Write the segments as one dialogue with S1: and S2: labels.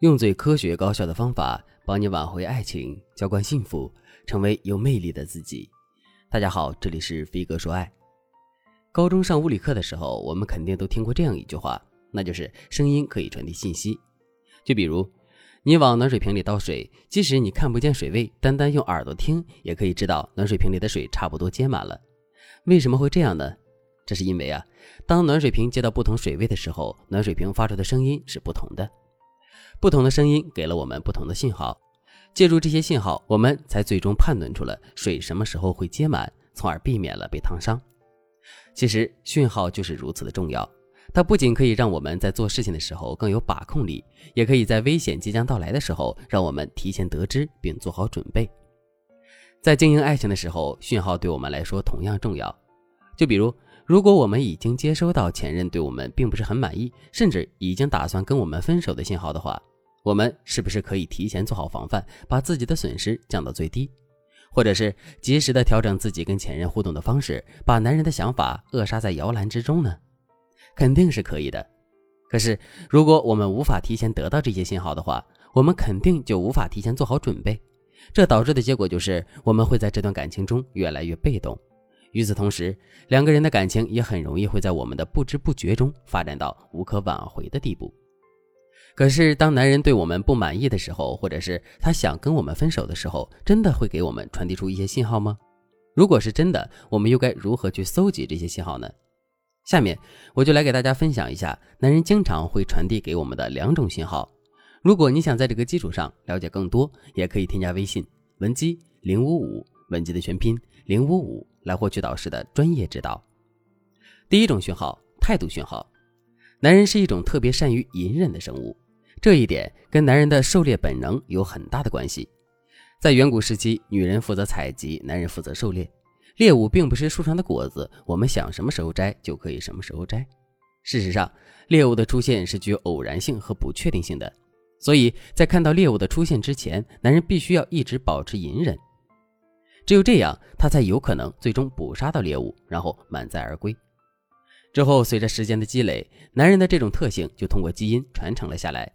S1: 用最科学高效的方法帮你挽回爱情，浇灌幸福，成为有魅力的自己。大家好，这里是飞哥说爱。高中上物理课的时候，我们肯定都听过这样一句话，那就是声音可以传递信息。就比如，你往暖水瓶里倒水，即使你看不见水位，单单用耳朵听，也可以知道暖水瓶里的水差不多接满了。为什么会这样呢？这是因为啊，当暖水瓶接到不同水位的时候，暖水瓶发出的声音是不同的。不同的声音给了我们不同的信号，借助这些信号，我们才最终判断出了水什么时候会接满，从而避免了被烫伤。其实讯号就是如此的重要，它不仅可以让我们在做事情的时候更有把控力，也可以在危险即将到来的时候让我们提前得知并做好准备。在经营爱情的时候，讯号对我们来说同样重要。就比如，如果我们已经接收到前任对我们并不是很满意，甚至已经打算跟我们分手的信号的话，我们是不是可以提前做好防范，把自己的损失降到最低，或者是及时的调整自己跟前任互动的方式，把男人的想法扼杀在摇篮之中呢？肯定是可以的。可是，如果我们无法提前得到这些信号的话，我们肯定就无法提前做好准备，这导致的结果就是我们会在这段感情中越来越被动。与此同时，两个人的感情也很容易会在我们的不知不觉中发展到无可挽回的地步。可是，当男人对我们不满意的时候，或者是他想跟我们分手的时候，真的会给我们传递出一些信号吗？如果是真的，我们又该如何去搜集这些信号呢？下面我就来给大家分享一下男人经常会传递给我们的两种信号。如果你想在这个基础上了解更多，也可以添加微信文姬零五五，文姬的全拼零五五，来获取导师的专业指导。第一种讯号，态度讯号。男人是一种特别善于隐忍的生物，这一点跟男人的狩猎本能有很大的关系。在远古时期，女人负责采集，男人负责狩猎。猎物并不是树上的果子，我们想什么时候摘就可以什么时候摘。事实上，猎物的出现是具有偶然性和不确定性的，所以在看到猎物的出现之前，男人必须要一直保持隐忍。只有这样，他才有可能最终捕杀到猎物，然后满载而归。之后，随着时间的积累，男人的这种特性就通过基因传承了下来。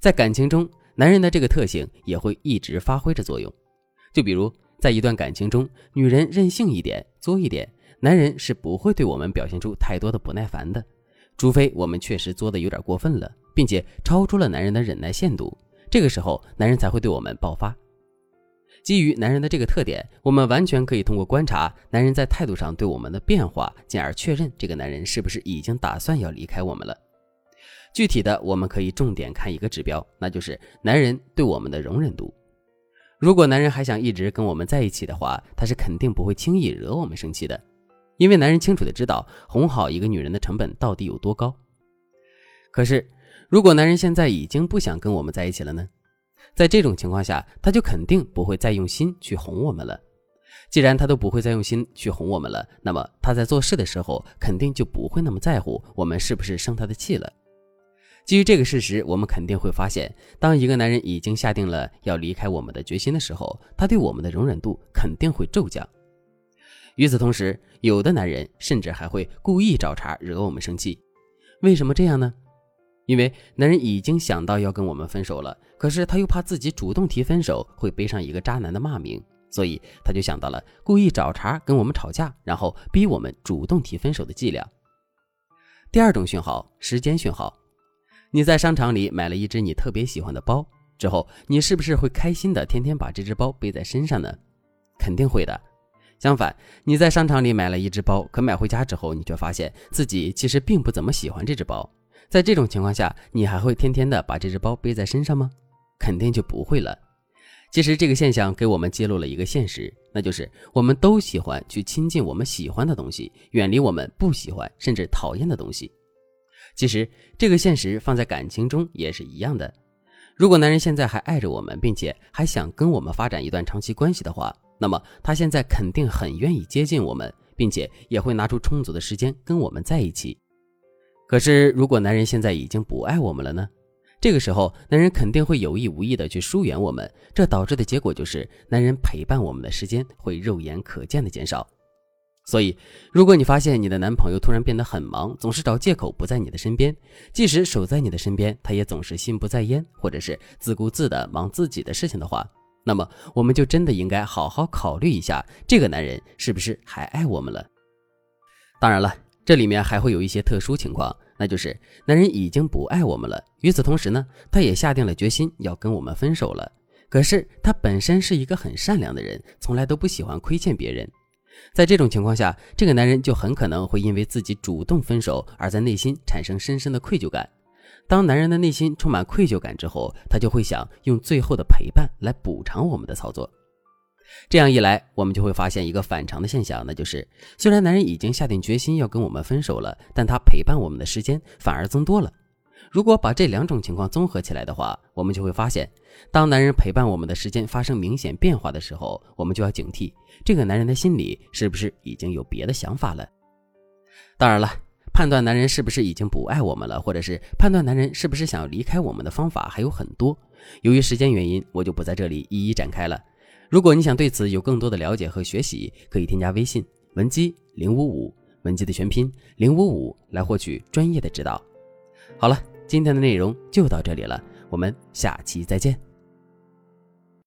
S1: 在感情中，男人的这个特性也会一直发挥着作用。就比如，在一段感情中，女人任性一点、作一点，男人是不会对我们表现出太多的不耐烦的，除非我们确实作的有点过分了，并且超出了男人的忍耐限度，这个时候，男人才会对我们爆发。基于男人的这个特点，我们完全可以通过观察男人在态度上对我们的变化，进而确认这个男人是不是已经打算要离开我们了。具体的，我们可以重点看一个指标，那就是男人对我们的容忍度。如果男人还想一直跟我们在一起的话，他是肯定不会轻易惹我们生气的，因为男人清楚的知道哄好一个女人的成本到底有多高。可是，如果男人现在已经不想跟我们在一起了呢？在这种情况下，他就肯定不会再用心去哄我们了。既然他都不会再用心去哄我们了，那么他在做事的时候肯定就不会那么在乎我们是不是生他的气了。基于这个事实，我们肯定会发现，当一个男人已经下定了要离开我们的决心的时候，他对我们的容忍度肯定会骤降。与此同时，有的男人甚至还会故意找茬惹我们生气。为什么这样呢？因为男人已经想到要跟我们分手了，可是他又怕自己主动提分手会背上一个渣男的骂名，所以他就想到了故意找茬跟我们吵架，然后逼我们主动提分手的伎俩。第二种讯号，时间讯号。你在商场里买了一只你特别喜欢的包之后，你是不是会开心的天天把这只包背在身上呢？肯定会的。相反，你在商场里买了一只包，可买回家之后，你却发现自己其实并不怎么喜欢这只包。在这种情况下，你还会天天的把这只包背在身上吗？肯定就不会了。其实这个现象给我们揭露了一个现实，那就是我们都喜欢去亲近我们喜欢的东西，远离我们不喜欢甚至讨厌的东西。其实这个现实放在感情中也是一样的。如果男人现在还爱着我们，并且还想跟我们发展一段长期关系的话，那么他现在肯定很愿意接近我们，并且也会拿出充足的时间跟我们在一起。可是，如果男人现在已经不爱我们了呢？这个时候，男人肯定会有意无意的去疏远我们，这导致的结果就是，男人陪伴我们的时间会肉眼可见的减少。所以，如果你发现你的男朋友突然变得很忙，总是找借口不在你的身边，即使守在你的身边，他也总是心不在焉，或者是自顾自的忙自己的事情的话，那么我们就真的应该好好考虑一下，这个男人是不是还爱我们了。当然了，这里面还会有一些特殊情况，那就是男人已经不爱我们了，与此同时呢，他也下定了决心要跟我们分手了。可是他本身是一个很善良的人，从来都不喜欢亏欠别人。在这种情况下，这个男人就很可能会因为自己主动分手，而在内心产生深深的愧疚感。当男人的内心充满愧疚感之后，他就会想用最后的陪伴来补偿我们的操作。这样一来，我们就会发现一个反常的现象，那就是虽然男人已经下定决心要跟我们分手了，但他陪伴我们的时间反而增多了。如果把这两种情况综合起来的话，我们就会发现，当男人陪伴我们的时间发生明显变化的时候，我们就要警惕这个男人的心里是不是已经有别的想法了。当然了，判断男人是不是已经不爱我们了，或者是判断男人是不是想要离开我们的方法还有很多。由于时间原因，我就不在这里一一展开了。如果你想对此有更多的了解和学习，可以添加微信文姬零五五，文姬的全拼零五五，来获取专业的指导。好了。今天的内容就到这里了，我们下期再见。